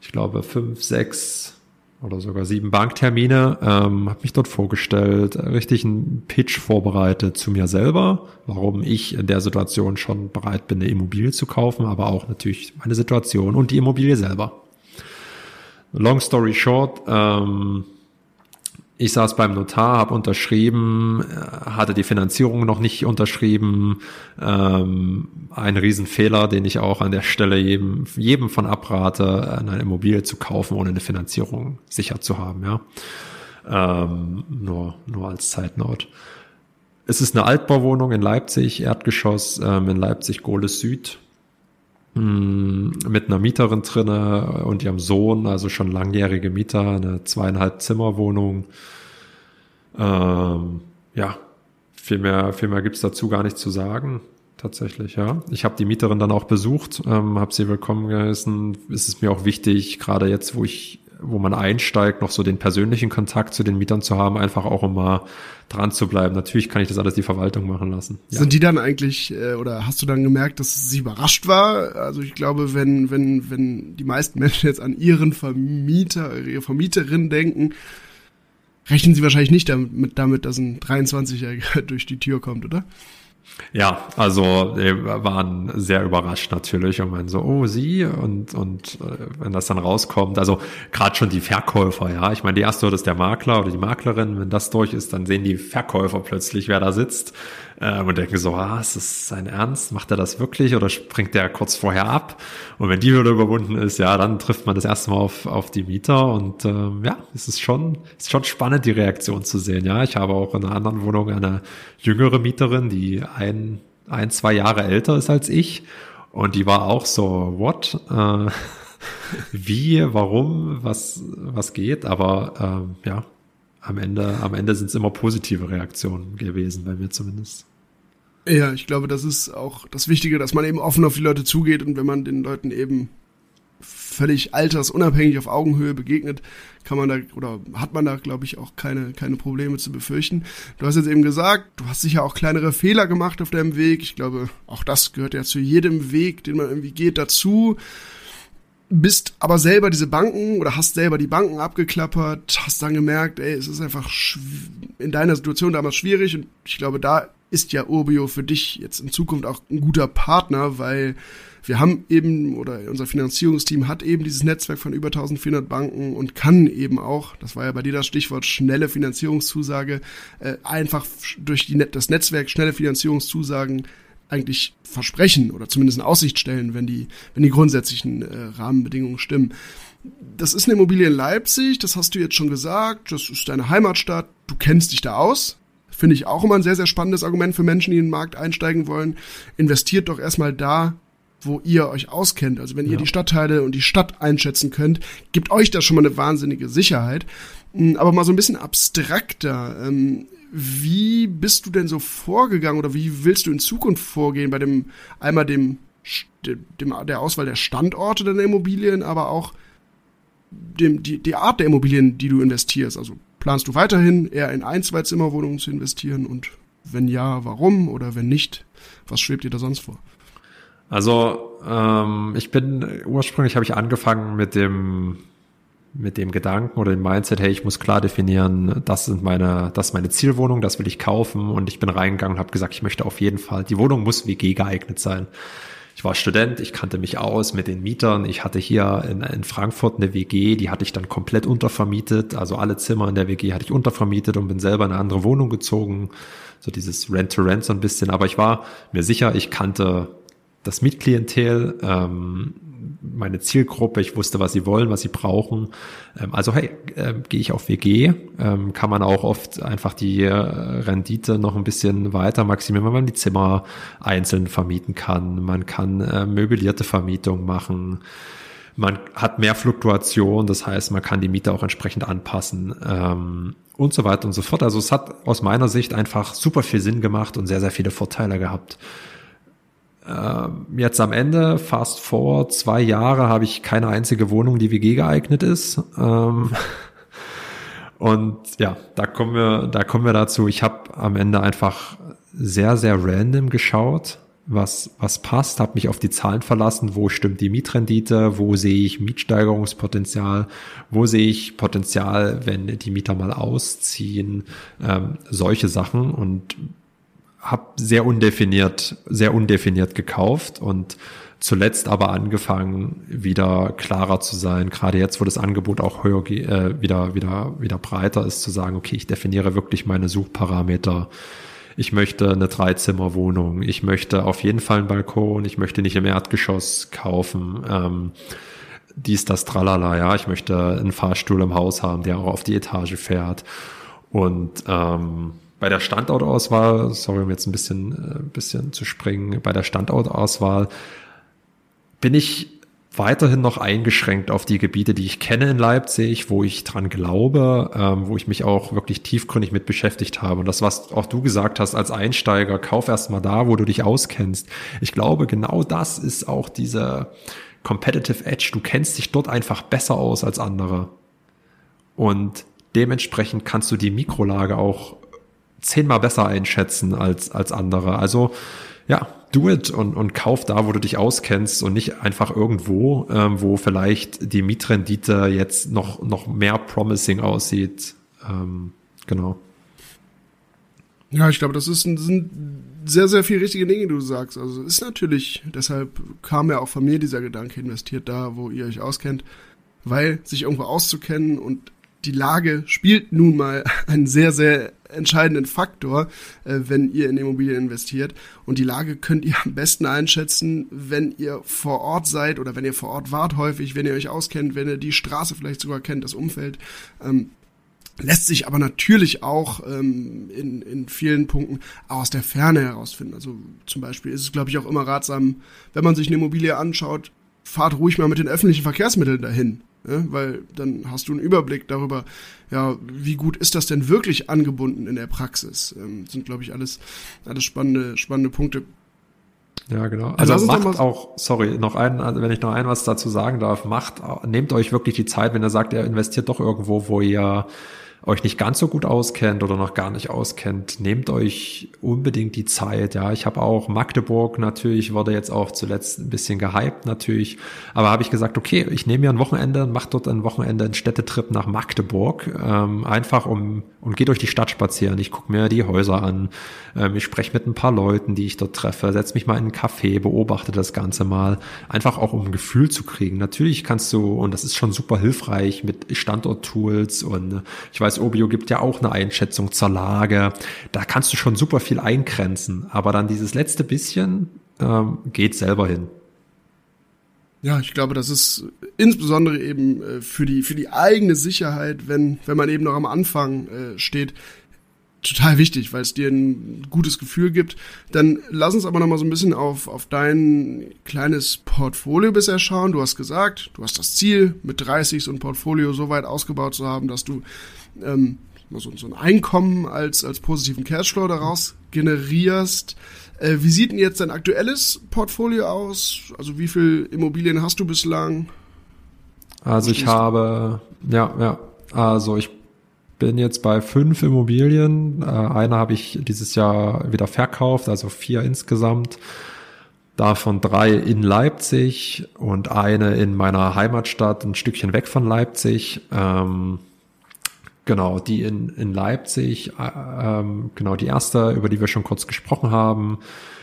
ich glaube fünf, sechs oder sogar sieben Banktermine, ähm, habe mich dort vorgestellt, richtig einen Pitch vorbereitet zu mir selber, warum ich in der Situation schon bereit bin, eine Immobilie zu kaufen, aber auch natürlich meine Situation und die Immobilie selber. Long story short, ähm, ich saß beim Notar, habe unterschrieben, äh, hatte die Finanzierung noch nicht unterschrieben. Ähm, ein Riesenfehler, den ich auch an der Stelle jedem, jedem von abrate, eine Immobilie zu kaufen, ohne eine Finanzierung sicher zu haben. Ja, ähm, nur nur als Zeitnot. Es ist eine Altbauwohnung in Leipzig, Erdgeschoss ähm, in Leipzig Gohles Süd mit einer Mieterin drinne und ihrem Sohn, also schon langjährige Mieter, eine zweieinhalb Zimmerwohnung. Ähm, ja, viel mehr, viel mehr gibt's dazu gar nicht zu sagen. Tatsächlich, ja. Ich habe die Mieterin dann auch besucht, ähm, habe sie willkommen geheißen. Es ist mir auch wichtig, gerade jetzt, wo ich wo man einsteigt, noch so den persönlichen Kontakt zu den Mietern zu haben, einfach auch um mal dran zu bleiben. Natürlich kann ich das alles die Verwaltung machen lassen. Ja. Sind die dann eigentlich, äh, oder hast du dann gemerkt, dass sie überrascht war? Also ich glaube, wenn, wenn, wenn die meisten Menschen jetzt an ihren Vermieter, ihre Vermieterin denken, rechnen sie wahrscheinlich nicht damit, damit dass ein 23-Jähriger durch die Tür kommt, oder? Ja, also wir waren sehr überrascht natürlich und meinen so, oh, sie? Und und äh, wenn das dann rauskommt, also gerade schon die Verkäufer, ja, ich meine, die erste Hürde ist der Makler oder die Maklerin, wenn das durch ist, dann sehen die Verkäufer plötzlich, wer da sitzt äh, und denken so, ah, ist das sein Ernst? Macht er das wirklich oder springt der kurz vorher ab? Und wenn die Hürde überwunden ist, ja, dann trifft man das erste Mal auf, auf die Mieter und äh, ja, es ist schon, ist schon spannend, die Reaktion zu sehen. Ja, ich habe auch in einer anderen Wohnung eine jüngere Mieterin, die ein, ein, zwei Jahre älter ist als ich und die war auch so, what? Äh, wie, warum, was, was geht, aber ähm, ja, am Ende, am Ende sind es immer positive Reaktionen gewesen, bei mir zumindest. Ja, ich glaube, das ist auch das Wichtige, dass man eben offen auf die Leute zugeht und wenn man den Leuten eben völlig altersunabhängig auf Augenhöhe begegnet, kann man da oder hat man da, glaube ich, auch keine, keine Probleme zu befürchten. Du hast jetzt eben gesagt, du hast sicher auch kleinere Fehler gemacht auf deinem Weg. Ich glaube, auch das gehört ja zu jedem Weg, den man irgendwie geht, dazu. Bist aber selber diese Banken oder hast selber die Banken abgeklappert, hast dann gemerkt, ey, es ist einfach in deiner Situation damals schwierig und ich glaube, da ist ja Urbio für dich jetzt in Zukunft auch ein guter Partner, weil wir haben eben, oder unser Finanzierungsteam hat eben dieses Netzwerk von über 1400 Banken und kann eben auch, das war ja bei dir das Stichwort, schnelle Finanzierungszusage, äh, einfach durch die, das Netzwerk schnelle Finanzierungszusagen eigentlich versprechen oder zumindest in Aussicht stellen, wenn die, wenn die grundsätzlichen äh, Rahmenbedingungen stimmen. Das ist eine Immobilie in Leipzig, das hast du jetzt schon gesagt, das ist deine Heimatstadt, du kennst dich da aus. Finde ich auch immer ein sehr, sehr spannendes Argument für Menschen, die in den Markt einsteigen wollen. Investiert doch erstmal da, wo ihr euch auskennt. Also wenn ihr die Stadtteile und die Stadt einschätzen könnt, gibt euch das schon mal eine wahnsinnige Sicherheit. Hm, aber mal so ein bisschen abstrakter. Wie bist du denn so vorgegangen oder wie willst du in Zukunft vorgehen bei dem einmal dem, dem der Auswahl der Standorte deiner Immobilien, aber auch dem, die, die Art der Immobilien, die du investierst? Also planst du weiterhin eher in Ein-, Zwei-Zimmerwohnungen zu investieren und wenn ja, warum oder wenn nicht, was schwebt dir da sonst vor? Also ähm, ich bin ursprünglich habe ich angefangen mit dem mit dem Gedanken oder dem Mindset, hey, ich muss klar definieren, das sind meine, das ist meine Zielwohnung, das will ich kaufen und ich bin reingegangen und habe gesagt, ich möchte auf jeden Fall, die Wohnung muss WG geeignet sein. Ich war Student, ich kannte mich aus mit den Mietern. Ich hatte hier in, in Frankfurt eine WG, die hatte ich dann komplett untervermietet. Also alle Zimmer in der WG hatte ich untervermietet und bin selber in eine andere Wohnung gezogen. So dieses Rent-to-Rent -Rent so ein bisschen. Aber ich war mir sicher, ich kannte das Mietklientel, ähm, meine Zielgruppe, ich wusste, was sie wollen, was sie brauchen. Ähm, also hey, äh, gehe ich auf WG, ähm, kann man auch oft einfach die äh, Rendite noch ein bisschen weiter maximieren, wenn man die Zimmer einzeln vermieten kann. Man kann äh, möblierte Vermietung machen. Man hat mehr Fluktuation, das heißt, man kann die Miete auch entsprechend anpassen ähm, und so weiter und so fort. Also es hat aus meiner Sicht einfach super viel Sinn gemacht und sehr, sehr viele Vorteile gehabt. Ähm, jetzt am Ende, fast vor zwei Jahre, habe ich keine einzige Wohnung, die WG geeignet ist. Ähm, und ja, da kommen wir, da kommen wir dazu. Ich habe am Ende einfach sehr, sehr random geschaut, was, was passt, habe mich auf die Zahlen verlassen, wo stimmt die Mietrendite, wo sehe ich Mietsteigerungspotenzial, wo sehe ich Potenzial, wenn die Mieter mal ausziehen, ähm, solche Sachen. Und habe sehr undefiniert, sehr undefiniert gekauft und zuletzt aber angefangen, wieder klarer zu sein. Gerade jetzt, wo das Angebot auch höher, äh, wieder, wieder, wieder breiter ist, zu sagen, okay, ich definiere wirklich meine Suchparameter. Ich möchte eine Dreizimmerwohnung. Ich möchte auf jeden Fall einen Balkon. Ich möchte nicht im Erdgeschoss kaufen. Ähm, dies, das, tralala, ja. Ich möchte einen Fahrstuhl im Haus haben, der auch auf die Etage fährt. Und ähm, bei der Standortauswahl, sorry, um jetzt ein bisschen, äh, bisschen zu springen, bei der Standortauswahl bin ich weiterhin noch eingeschränkt auf die Gebiete, die ich kenne in Leipzig, wo ich dran glaube, ähm, wo ich mich auch wirklich tiefgründig mit beschäftigt habe. Und das, was auch du gesagt hast als Einsteiger, kauf erst mal da, wo du dich auskennst. Ich glaube, genau das ist auch dieser Competitive Edge. Du kennst dich dort einfach besser aus als andere. Und dementsprechend kannst du die Mikrolage auch zehnmal besser einschätzen als, als andere. Also ja, do it und, und kauf da, wo du dich auskennst und nicht einfach irgendwo, ähm, wo vielleicht die Mietrendite jetzt noch, noch mehr promising aussieht. Ähm, genau. Ja, ich glaube, das ist ein, sind sehr, sehr viele richtige Dinge, die du sagst. Also ist natürlich, deshalb kam ja auch von mir dieser Gedanke, investiert da, wo ihr euch auskennt, weil sich irgendwo auszukennen und die Lage spielt nun mal einen sehr, sehr entscheidenden Faktor, äh, wenn ihr in Immobilien investiert. Und die Lage könnt ihr am besten einschätzen, wenn ihr vor Ort seid oder wenn ihr vor Ort wart häufig, wenn ihr euch auskennt, wenn ihr die Straße vielleicht sogar kennt, das Umfeld. Ähm, lässt sich aber natürlich auch ähm, in, in vielen Punkten aus der Ferne herausfinden. Also zum Beispiel ist es, glaube ich, auch immer ratsam, wenn man sich eine Immobilie anschaut, fahrt ruhig mal mit den öffentlichen Verkehrsmitteln dahin. Ja, weil dann hast du einen Überblick darüber, ja, wie gut ist das denn wirklich angebunden in der Praxis? Ähm, sind, glaube ich, alles, alles spannende, spannende Punkte. Ja, genau. Also, also macht auch, sorry, noch ein, also wenn ich noch ein was dazu sagen darf, macht, nehmt euch wirklich die Zeit, wenn ihr sagt, ihr investiert doch irgendwo, wo ihr euch nicht ganz so gut auskennt oder noch gar nicht auskennt, nehmt euch unbedingt die Zeit. Ja, ich habe auch Magdeburg natürlich, wurde jetzt auch zuletzt ein bisschen gehypt natürlich, aber habe ich gesagt, okay, ich nehme mir ein Wochenende und mache dort ein Wochenende einen Städtetrip nach Magdeburg, ähm, einfach um und gehe durch die Stadt spazieren. Ich gucke mir die Häuser an, ähm, ich spreche mit ein paar Leuten, die ich dort treffe, setze mich mal in einen Café, beobachte das Ganze mal, einfach auch um ein Gefühl zu kriegen. Natürlich kannst du, und das ist schon super hilfreich mit Standorttools und ich weiß, Obio gibt ja auch eine Einschätzung zur Lage. Da kannst du schon super viel eingrenzen, aber dann dieses letzte bisschen ähm, geht selber hin. Ja, ich glaube, das ist insbesondere eben äh, für die für die eigene Sicherheit, wenn wenn man eben noch am Anfang äh, steht, total wichtig, weil es dir ein gutes Gefühl gibt. Dann lass uns aber noch mal so ein bisschen auf auf dein kleines Portfolio bisher schauen. Du hast gesagt, du hast das Ziel, mit 30 so ein Portfolio so weit ausgebaut zu haben, dass du ähm, so, so ein Einkommen als als positiven Cashflow daraus generierst. Äh, wie sieht denn jetzt dein aktuelles Portfolio aus? Also wie viel Immobilien hast du bislang? Also ich habe, ja, ja, also ich bin jetzt bei fünf Immobilien. Äh, eine habe ich dieses Jahr wieder verkauft, also vier insgesamt. Davon drei in Leipzig und eine in meiner Heimatstadt, ein Stückchen weg von Leipzig. Ähm, Genau, die in, in Leipzig, äh, ähm, genau die erste, über die wir schon kurz gesprochen haben.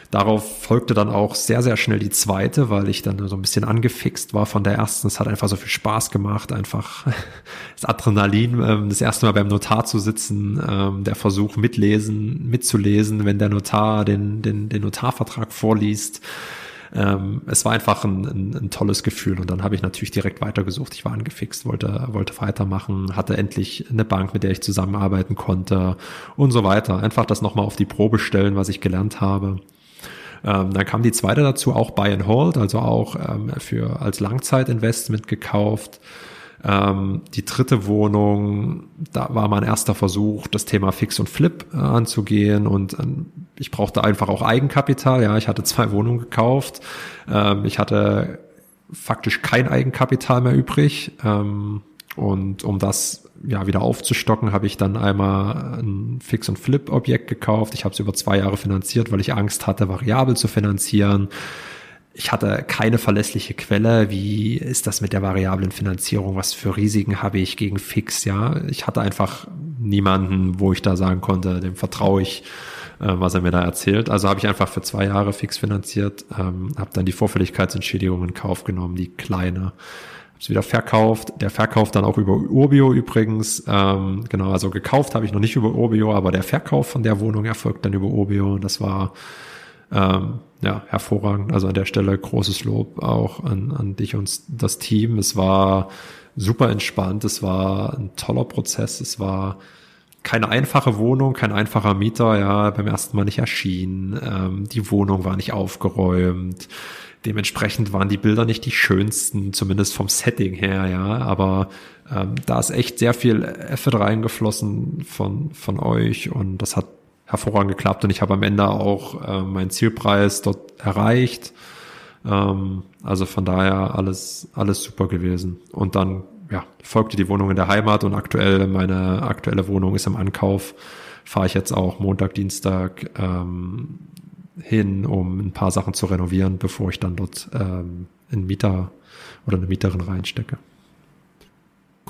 Darauf folgte dann auch sehr, sehr schnell die zweite, weil ich dann so ein bisschen angefixt war von der ersten. Es hat einfach so viel Spaß gemacht, einfach das Adrenalin, ähm, das erste Mal beim Notar zu sitzen, ähm, der Versuch mitlesen, mitzulesen, wenn der Notar den, den, den Notarvertrag vorliest ähm, es war einfach ein, ein, ein, tolles Gefühl und dann habe ich natürlich direkt weitergesucht. Ich war angefixt, wollte, wollte weitermachen, hatte endlich eine Bank, mit der ich zusammenarbeiten konnte und so weiter. Einfach das nochmal auf die Probe stellen, was ich gelernt habe. Ähm, dann kam die zweite dazu, auch Buy and Hold, also auch ähm, für als Langzeitinvestment gekauft. Ähm, die dritte Wohnung, da war mein erster Versuch, das Thema Fix und Flip äh, anzugehen und ähm, ich brauchte einfach auch Eigenkapital. Ja, ich hatte zwei Wohnungen gekauft. Ähm, ich hatte faktisch kein Eigenkapital mehr übrig. Ähm, und um das ja wieder aufzustocken, habe ich dann einmal ein Fix- und Flip-Objekt gekauft. Ich habe es über zwei Jahre finanziert, weil ich Angst hatte, variabel zu finanzieren ich hatte keine verlässliche Quelle. Wie ist das mit der variablen Finanzierung? Was für Risiken habe ich gegen Fix? Ja, ich hatte einfach niemanden, wo ich da sagen konnte, dem vertraue ich, äh, was er mir da erzählt. Also habe ich einfach für zwei Jahre fix finanziert, ähm, habe dann die Vorfälligkeitsentschädigung in Kauf genommen, die kleine. Habe es wieder verkauft. Der Verkauf dann auch über Urbio übrigens. Ähm, genau, also gekauft habe ich noch nicht über Urbio, aber der Verkauf von der Wohnung erfolgt dann über Urbio. Das war ähm, ja, hervorragend. Also an der Stelle großes Lob auch an, an dich und das Team. Es war super entspannt. Es war ein toller Prozess. Es war keine einfache Wohnung, kein einfacher Mieter, ja, beim ersten Mal nicht erschienen. Ähm, die Wohnung war nicht aufgeräumt. Dementsprechend waren die Bilder nicht die schönsten, zumindest vom Setting her, ja. Aber ähm, da ist echt sehr viel Effort reingeflossen von, von euch und das hat hervorragend geklappt und ich habe am Ende auch äh, meinen Zielpreis dort erreicht. Ähm, also von daher alles, alles super gewesen. Und dann ja, folgte die Wohnung in der Heimat und aktuell meine aktuelle Wohnung ist im Ankauf. Fahre ich jetzt auch Montag, Dienstag ähm, hin, um ein paar Sachen zu renovieren, bevor ich dann dort ähm, einen Mieter oder eine Mieterin reinstecke.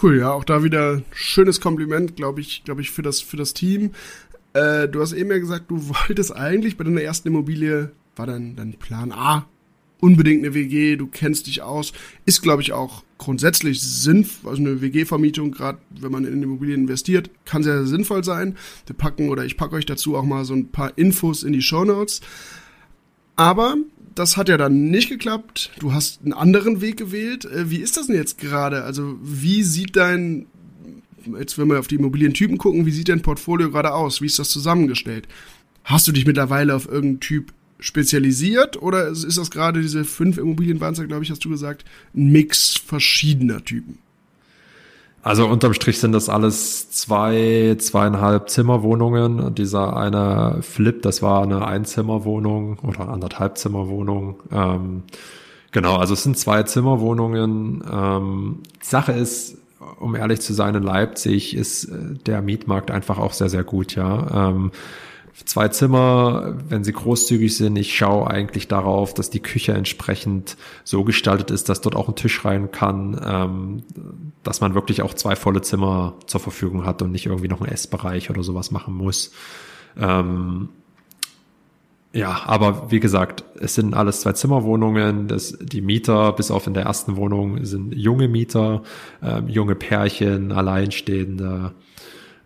Cool, ja, auch da wieder schönes Kompliment, glaube ich, glaube ich, für das, für das Team. Äh, du hast eben ja gesagt, du wolltest eigentlich bei deiner ersten Immobilie, war dann dein Plan A, unbedingt eine WG, du kennst dich aus. Ist, glaube ich, auch grundsätzlich sinnvoll, also eine WG-Vermietung, gerade wenn man in Immobilien investiert, kann sehr, sehr sinnvoll sein. Wir packen oder ich packe euch dazu auch mal so ein paar Infos in die Show Notes. Aber das hat ja dann nicht geklappt. Du hast einen anderen Weg gewählt. Äh, wie ist das denn jetzt gerade? Also wie sieht dein jetzt wenn wir auf die Immobilientypen gucken, wie sieht dein Portfolio gerade aus? Wie ist das zusammengestellt? Hast du dich mittlerweile auf irgendeinen Typ spezialisiert oder ist das gerade diese fünf Immobilien waren glaube ich, hast du gesagt, ein Mix verschiedener Typen? Also unterm Strich sind das alles zwei, zweieinhalb Zimmerwohnungen. Dieser eine Flip, das war eine Einzimmerwohnung oder anderthalb Zimmerwohnung. Ähm, genau, also es sind zwei Zimmerwohnungen. Ähm, Sache ist, um ehrlich zu sein, in Leipzig ist äh, der Mietmarkt einfach auch sehr, sehr gut, ja. Ähm, zwei Zimmer, wenn sie großzügig sind. Ich schaue eigentlich darauf, dass die Küche entsprechend so gestaltet ist, dass dort auch ein Tisch rein kann, ähm, dass man wirklich auch zwei volle Zimmer zur Verfügung hat und nicht irgendwie noch einen Essbereich oder sowas machen muss. Ähm, ja, aber wie gesagt, es sind alles zwei Zimmerwohnungen. Das, die Mieter, bis auf in der ersten Wohnung, sind junge Mieter, ähm, junge Pärchen, Alleinstehende.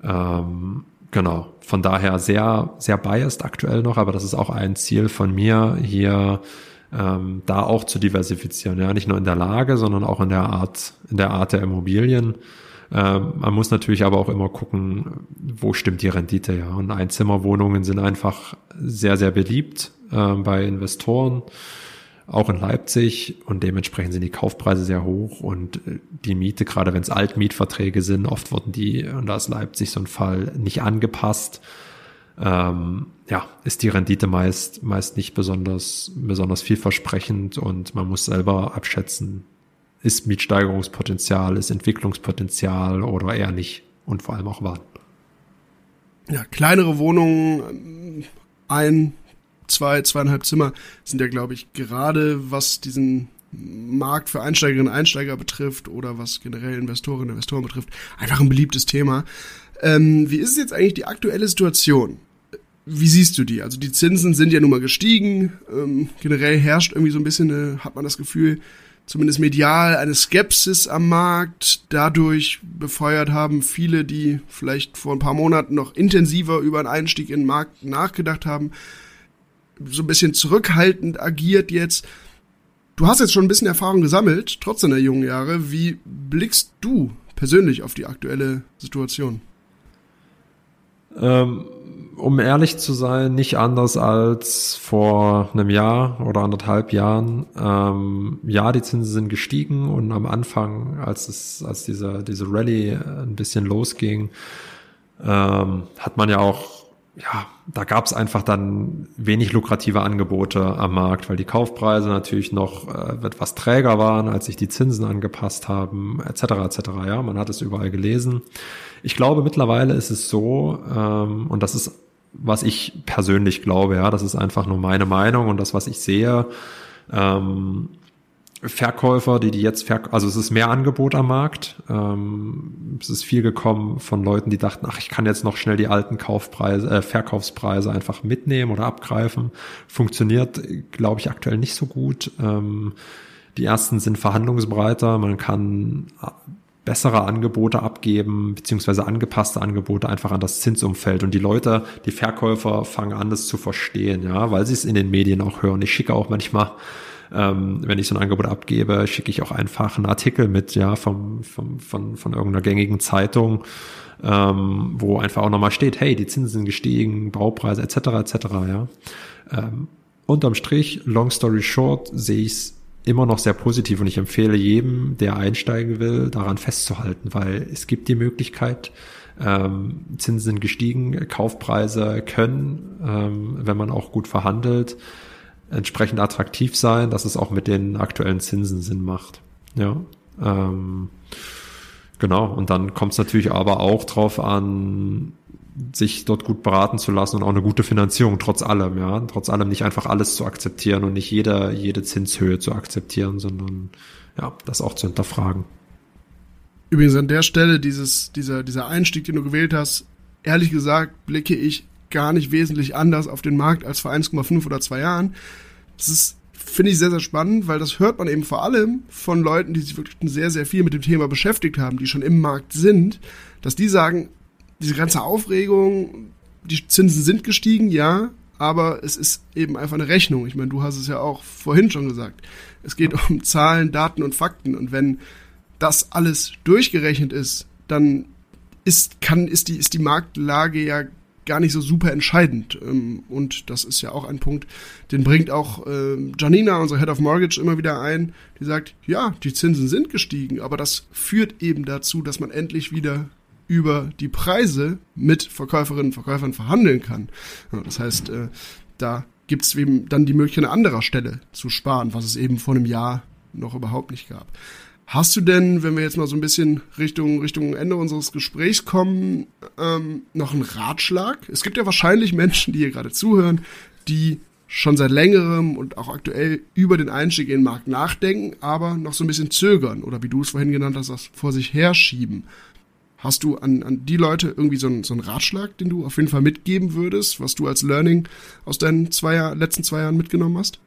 Ähm, Genau, von daher sehr, sehr biased aktuell noch, aber das ist auch ein Ziel von mir, hier ähm, da auch zu diversifizieren. Ja, nicht nur in der Lage, sondern auch in der Art, in der Art der Immobilien. Ähm, man muss natürlich aber auch immer gucken, wo stimmt die Rendite, ja. Und Einzimmerwohnungen sind einfach sehr, sehr beliebt äh, bei Investoren auch in Leipzig und dementsprechend sind die Kaufpreise sehr hoch und äh, die Miete, gerade wenn es Altmietverträge sind, oft wurden die, und da ist Leipzig so ein Fall, nicht angepasst. Ähm, ja, ist die Rendite meist, meist nicht besonders, besonders vielversprechend und man muss selber abschätzen, ist Mietsteigerungspotenzial, ist Entwicklungspotenzial oder eher nicht und vor allem auch wann. Ja, kleinere Wohnungen, ein, zwei, zweieinhalb Zimmer sind ja, glaube ich, gerade was diesen Markt für Einsteigerinnen und Einsteiger betrifft oder was generell Investorinnen und Investoren betrifft, einfach ein beliebtes Thema. Ähm, wie ist jetzt eigentlich die aktuelle Situation? Wie siehst du die? Also die Zinsen sind ja nun mal gestiegen. Ähm, generell herrscht irgendwie so ein bisschen, eine, hat man das Gefühl, zumindest medial, eine Skepsis am Markt. Dadurch befeuert haben viele, die vielleicht vor ein paar Monaten noch intensiver über einen Einstieg in den Markt nachgedacht haben, so ein bisschen zurückhaltend agiert jetzt. Du hast jetzt schon ein bisschen Erfahrung gesammelt, trotz deiner jungen Jahre. Wie blickst du persönlich auf die aktuelle Situation? Ähm, um ehrlich zu sein, nicht anders als vor einem Jahr oder anderthalb Jahren. Ähm, ja, die Zinsen sind gestiegen und am Anfang, als es, als diese, diese Rallye ein bisschen losging, ähm, hat man ja auch ja, da gab es einfach dann wenig lukrative Angebote am Markt, weil die Kaufpreise natürlich noch äh, etwas träger waren, als sich die Zinsen angepasst haben, etc. etc. Ja, man hat es überall gelesen. Ich glaube, mittlerweile ist es so, ähm, und das ist, was ich persönlich glaube, ja, das ist einfach nur meine Meinung und das, was ich sehe. Ähm, Verkäufer, die die jetzt verk also es ist mehr Angebot am Markt. Ähm, es ist viel gekommen von Leuten, die dachten, ach, ich kann jetzt noch schnell die alten Kaufpreise, äh, Verkaufspreise einfach mitnehmen oder abgreifen. Funktioniert, glaube ich, aktuell nicht so gut. Ähm, die ersten sind verhandlungsbreiter. Man kann bessere Angebote abgeben, beziehungsweise angepasste Angebote einfach an das Zinsumfeld. Und die Leute, die Verkäufer fangen an, das zu verstehen, ja, weil sie es in den Medien auch hören. Ich schicke auch manchmal ähm, wenn ich so ein Angebot abgebe, schicke ich auch einfach einen Artikel mit, ja, vom, vom, von, von irgendeiner gängigen Zeitung, ähm, wo einfach auch nochmal steht, hey, die Zinsen sind gestiegen, Baupreise etc. etc. Ja. Ähm, unterm Strich, long story short, sehe ich es immer noch sehr positiv und ich empfehle jedem, der einsteigen will, daran festzuhalten, weil es gibt die Möglichkeit, ähm, Zinsen sind gestiegen, Kaufpreise können, ähm, wenn man auch gut verhandelt, entsprechend attraktiv sein, dass es auch mit den aktuellen Zinsen Sinn macht. Ja. Ähm, genau. Und dann kommt es natürlich aber auch drauf an, sich dort gut beraten zu lassen und auch eine gute Finanzierung trotz allem, ja. Trotz allem nicht einfach alles zu akzeptieren und nicht jede, jede Zinshöhe zu akzeptieren, sondern ja, das auch zu hinterfragen. Übrigens an der Stelle dieses, dieser, dieser Einstieg, den du gewählt hast, ehrlich gesagt blicke ich gar nicht wesentlich anders auf den Markt als vor 1,5 oder 2 Jahren. Das ist, finde ich, sehr, sehr spannend, weil das hört man eben vor allem von Leuten, die sich wirklich sehr, sehr viel mit dem Thema beschäftigt haben, die schon im Markt sind, dass die sagen, diese ganze Aufregung, die Zinsen sind gestiegen, ja, aber es ist eben einfach eine Rechnung. Ich meine, du hast es ja auch vorhin schon gesagt. Es geht um Zahlen, Daten und Fakten. Und wenn das alles durchgerechnet ist, dann ist, kann, ist die, ist die Marktlage ja gar nicht so super entscheidend. Ähm, und das ist ja auch ein Punkt, den bringt auch äh, Janina, unsere Head of Mortgage, immer wieder ein, die sagt, ja, die Zinsen sind gestiegen, aber das führt eben dazu, dass man endlich wieder über die Preise mit Verkäuferinnen und Verkäufern verhandeln kann. das heißt, äh, da gibt es eben dann die Möglichkeit, an anderer Stelle zu sparen, was es eben vor einem Jahr noch überhaupt nicht gab. Hast du denn, wenn wir jetzt mal so ein bisschen Richtung, Richtung Ende unseres Gesprächs kommen, ähm, noch einen Ratschlag? Es gibt ja wahrscheinlich Menschen, die hier gerade zuhören, die schon seit längerem und auch aktuell über den Einstieg in den Markt nachdenken, aber noch so ein bisschen zögern oder wie du es vorhin genannt hast, das vor sich herschieben. Hast du an, an die Leute irgendwie so einen, so einen Ratschlag, den du auf jeden Fall mitgeben würdest, was du als Learning aus deinen zwei, letzten zwei Jahren mitgenommen hast?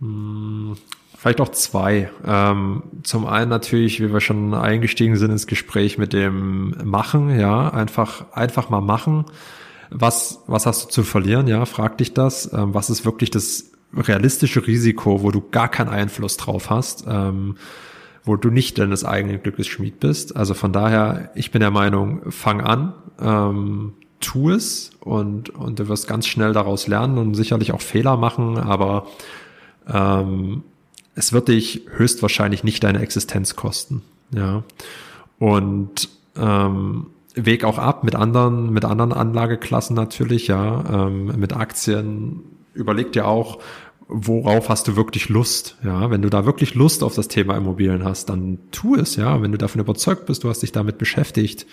Hm, vielleicht auch zwei. Ähm, zum einen natürlich, wie wir schon eingestiegen sind ins Gespräch mit dem Machen, ja, einfach, einfach mal machen. Was, was hast du zu verlieren? Ja, frag dich das. Ähm, was ist wirklich das realistische Risiko, wo du gar keinen Einfluss drauf hast? Wo du nicht deines eigenen Glückes Schmied bist. Also von daher, ich bin der Meinung, fang an, ähm, tu es und, und du wirst ganz schnell daraus lernen und sicherlich auch Fehler machen, aber ähm, es wird dich höchstwahrscheinlich nicht deine Existenz kosten. Ja. Und ähm, Weg auch ab mit anderen, mit anderen Anlageklassen natürlich, ja, ähm, mit Aktien. Überleg dir auch, worauf hast du wirklich Lust? Ja, wenn du da wirklich Lust auf das Thema Immobilien hast, dann tu es, ja. Wenn du davon überzeugt bist, du hast dich damit beschäftigt,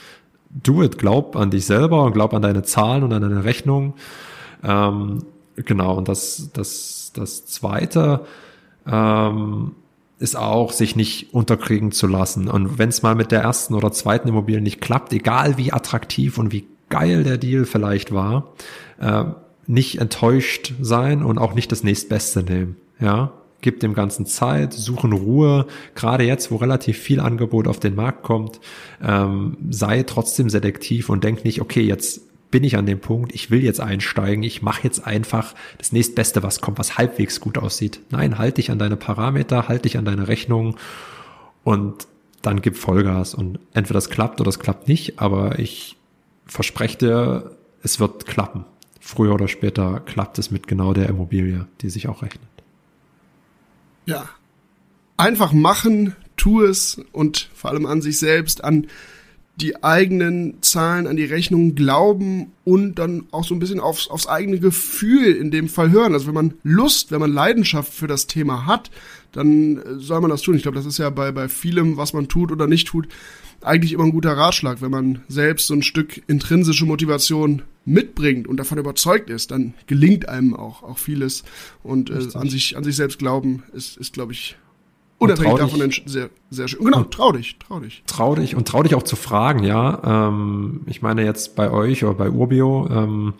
do it. Glaub an dich selber und glaub an deine Zahlen und an deine Rechnung. Ähm, genau. Und das, das, das zweite, ähm, ist auch, sich nicht unterkriegen zu lassen. Und wenn es mal mit der ersten oder zweiten Immobilie nicht klappt, egal wie attraktiv und wie geil der Deal vielleicht war, äh, nicht enttäuscht sein und auch nicht das nächstbeste nehmen. Ja, gib dem Ganzen Zeit, suchen Ruhe. Gerade jetzt, wo relativ viel Angebot auf den Markt kommt, ähm, sei trotzdem selektiv und denk nicht, okay, jetzt bin ich an dem Punkt, ich will jetzt einsteigen, ich mache jetzt einfach das nächstbeste, was kommt, was halbwegs gut aussieht. Nein, halt dich an deine Parameter, halt dich an deine Rechnung und dann gib Vollgas und entweder das klappt oder es klappt nicht, aber ich verspreche dir, es wird klappen früher oder später klappt es mit genau der Immobilie, die sich auch rechnet. Ja. Einfach machen, tu es und vor allem an sich selbst, an die eigenen Zahlen, an die Rechnungen glauben und dann auch so ein bisschen aufs, aufs eigene Gefühl in dem Fall hören. Also wenn man Lust, wenn man Leidenschaft für das Thema hat, dann soll man das tun. Ich glaube, das ist ja bei, bei vielem, was man tut oder nicht tut, eigentlich immer ein guter Ratschlag. Wenn man selbst so ein Stück intrinsische Motivation mitbringt und davon überzeugt ist, dann gelingt einem auch, auch vieles. Und äh, an, sich, an sich selbst glauben ist, ist glaube ich, unabhängig davon sehr, sehr schön. Genau, trau dich, trau dich. Trau dich und trau dich auch zu fragen, ja. Ähm, ich meine jetzt bei euch oder bei Urbio, ähm,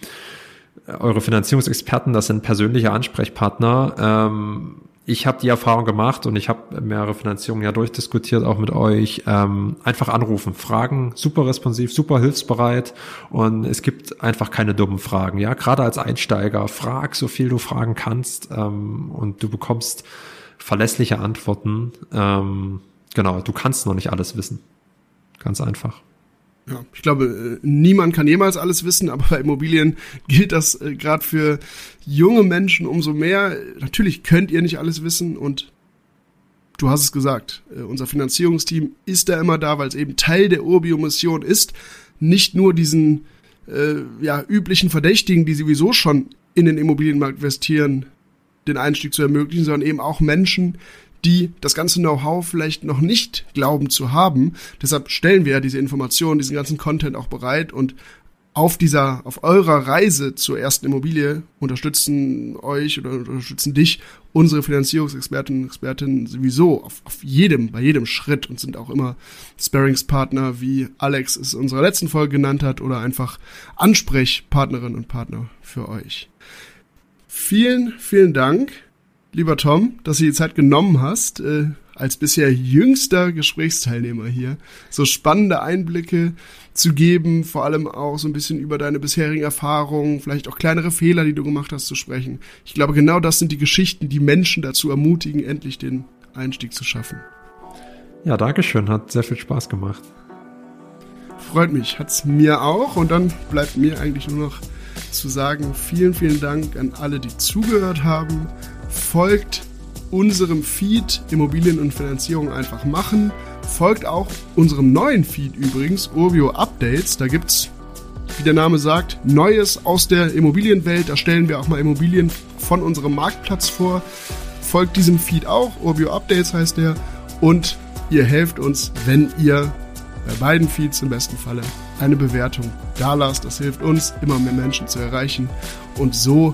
eure Finanzierungsexperten, das sind persönliche Ansprechpartner. Ähm, ich habe die Erfahrung gemacht und ich habe mehrere Finanzierungen ja durchdiskutiert, auch mit euch. Ähm, einfach anrufen, fragen, super responsiv, super hilfsbereit und es gibt einfach keine dummen Fragen. Ja, gerade als Einsteiger, frag so viel du fragen kannst ähm, und du bekommst verlässliche Antworten. Ähm, genau, du kannst noch nicht alles wissen. Ganz einfach. Ja, ich glaube, äh, niemand kann jemals alles wissen, aber bei Immobilien gilt das äh, gerade für junge Menschen umso mehr. Natürlich könnt ihr nicht alles wissen und du hast es gesagt, äh, unser Finanzierungsteam ist da immer da, weil es eben Teil der Urbio-Mission ist, nicht nur diesen äh, ja, üblichen Verdächtigen, die sowieso schon in den Immobilienmarkt investieren, den Einstieg zu ermöglichen, sondern eben auch Menschen, die das ganze Know-how vielleicht noch nicht glauben zu haben. Deshalb stellen wir ja diese Informationen, diesen ganzen Content auch bereit und auf dieser, auf eurer Reise zur ersten Immobilie unterstützen euch oder unterstützen dich unsere Finanzierungsexpertinnen und Expertinnen sowieso auf, auf jedem, bei jedem Schritt und sind auch immer Sparingspartner, wie Alex es in unserer letzten Folge genannt hat oder einfach Ansprechpartnerinnen und Partner für euch. Vielen, vielen Dank lieber Tom, dass du die Zeit genommen hast, äh, als bisher jüngster Gesprächsteilnehmer hier, so spannende Einblicke zu geben, vor allem auch so ein bisschen über deine bisherigen Erfahrungen, vielleicht auch kleinere Fehler, die du gemacht hast, zu sprechen. Ich glaube, genau das sind die Geschichten, die Menschen dazu ermutigen, endlich den Einstieg zu schaffen. Ja, danke schön, hat sehr viel Spaß gemacht. freut mich. Hat's mir auch. Und dann bleibt mir eigentlich nur noch zu sagen, vielen, vielen Dank an alle, die zugehört haben. Folgt unserem Feed Immobilien und Finanzierung einfach machen. Folgt auch unserem neuen Feed übrigens, Urbio Updates. Da gibt's, wie der Name sagt, Neues aus der Immobilienwelt. Da stellen wir auch mal Immobilien von unserem Marktplatz vor. Folgt diesem Feed auch, Urbio Updates heißt der. Und ihr helft uns, wenn ihr bei beiden Feeds im besten Falle eine Bewertung da lasst. Das hilft uns, immer mehr Menschen zu erreichen und so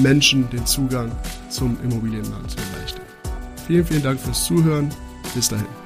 Menschen den Zugang zum Immobilienmarkt zu erleichtern. Vielen, vielen Dank fürs Zuhören. Bis dahin.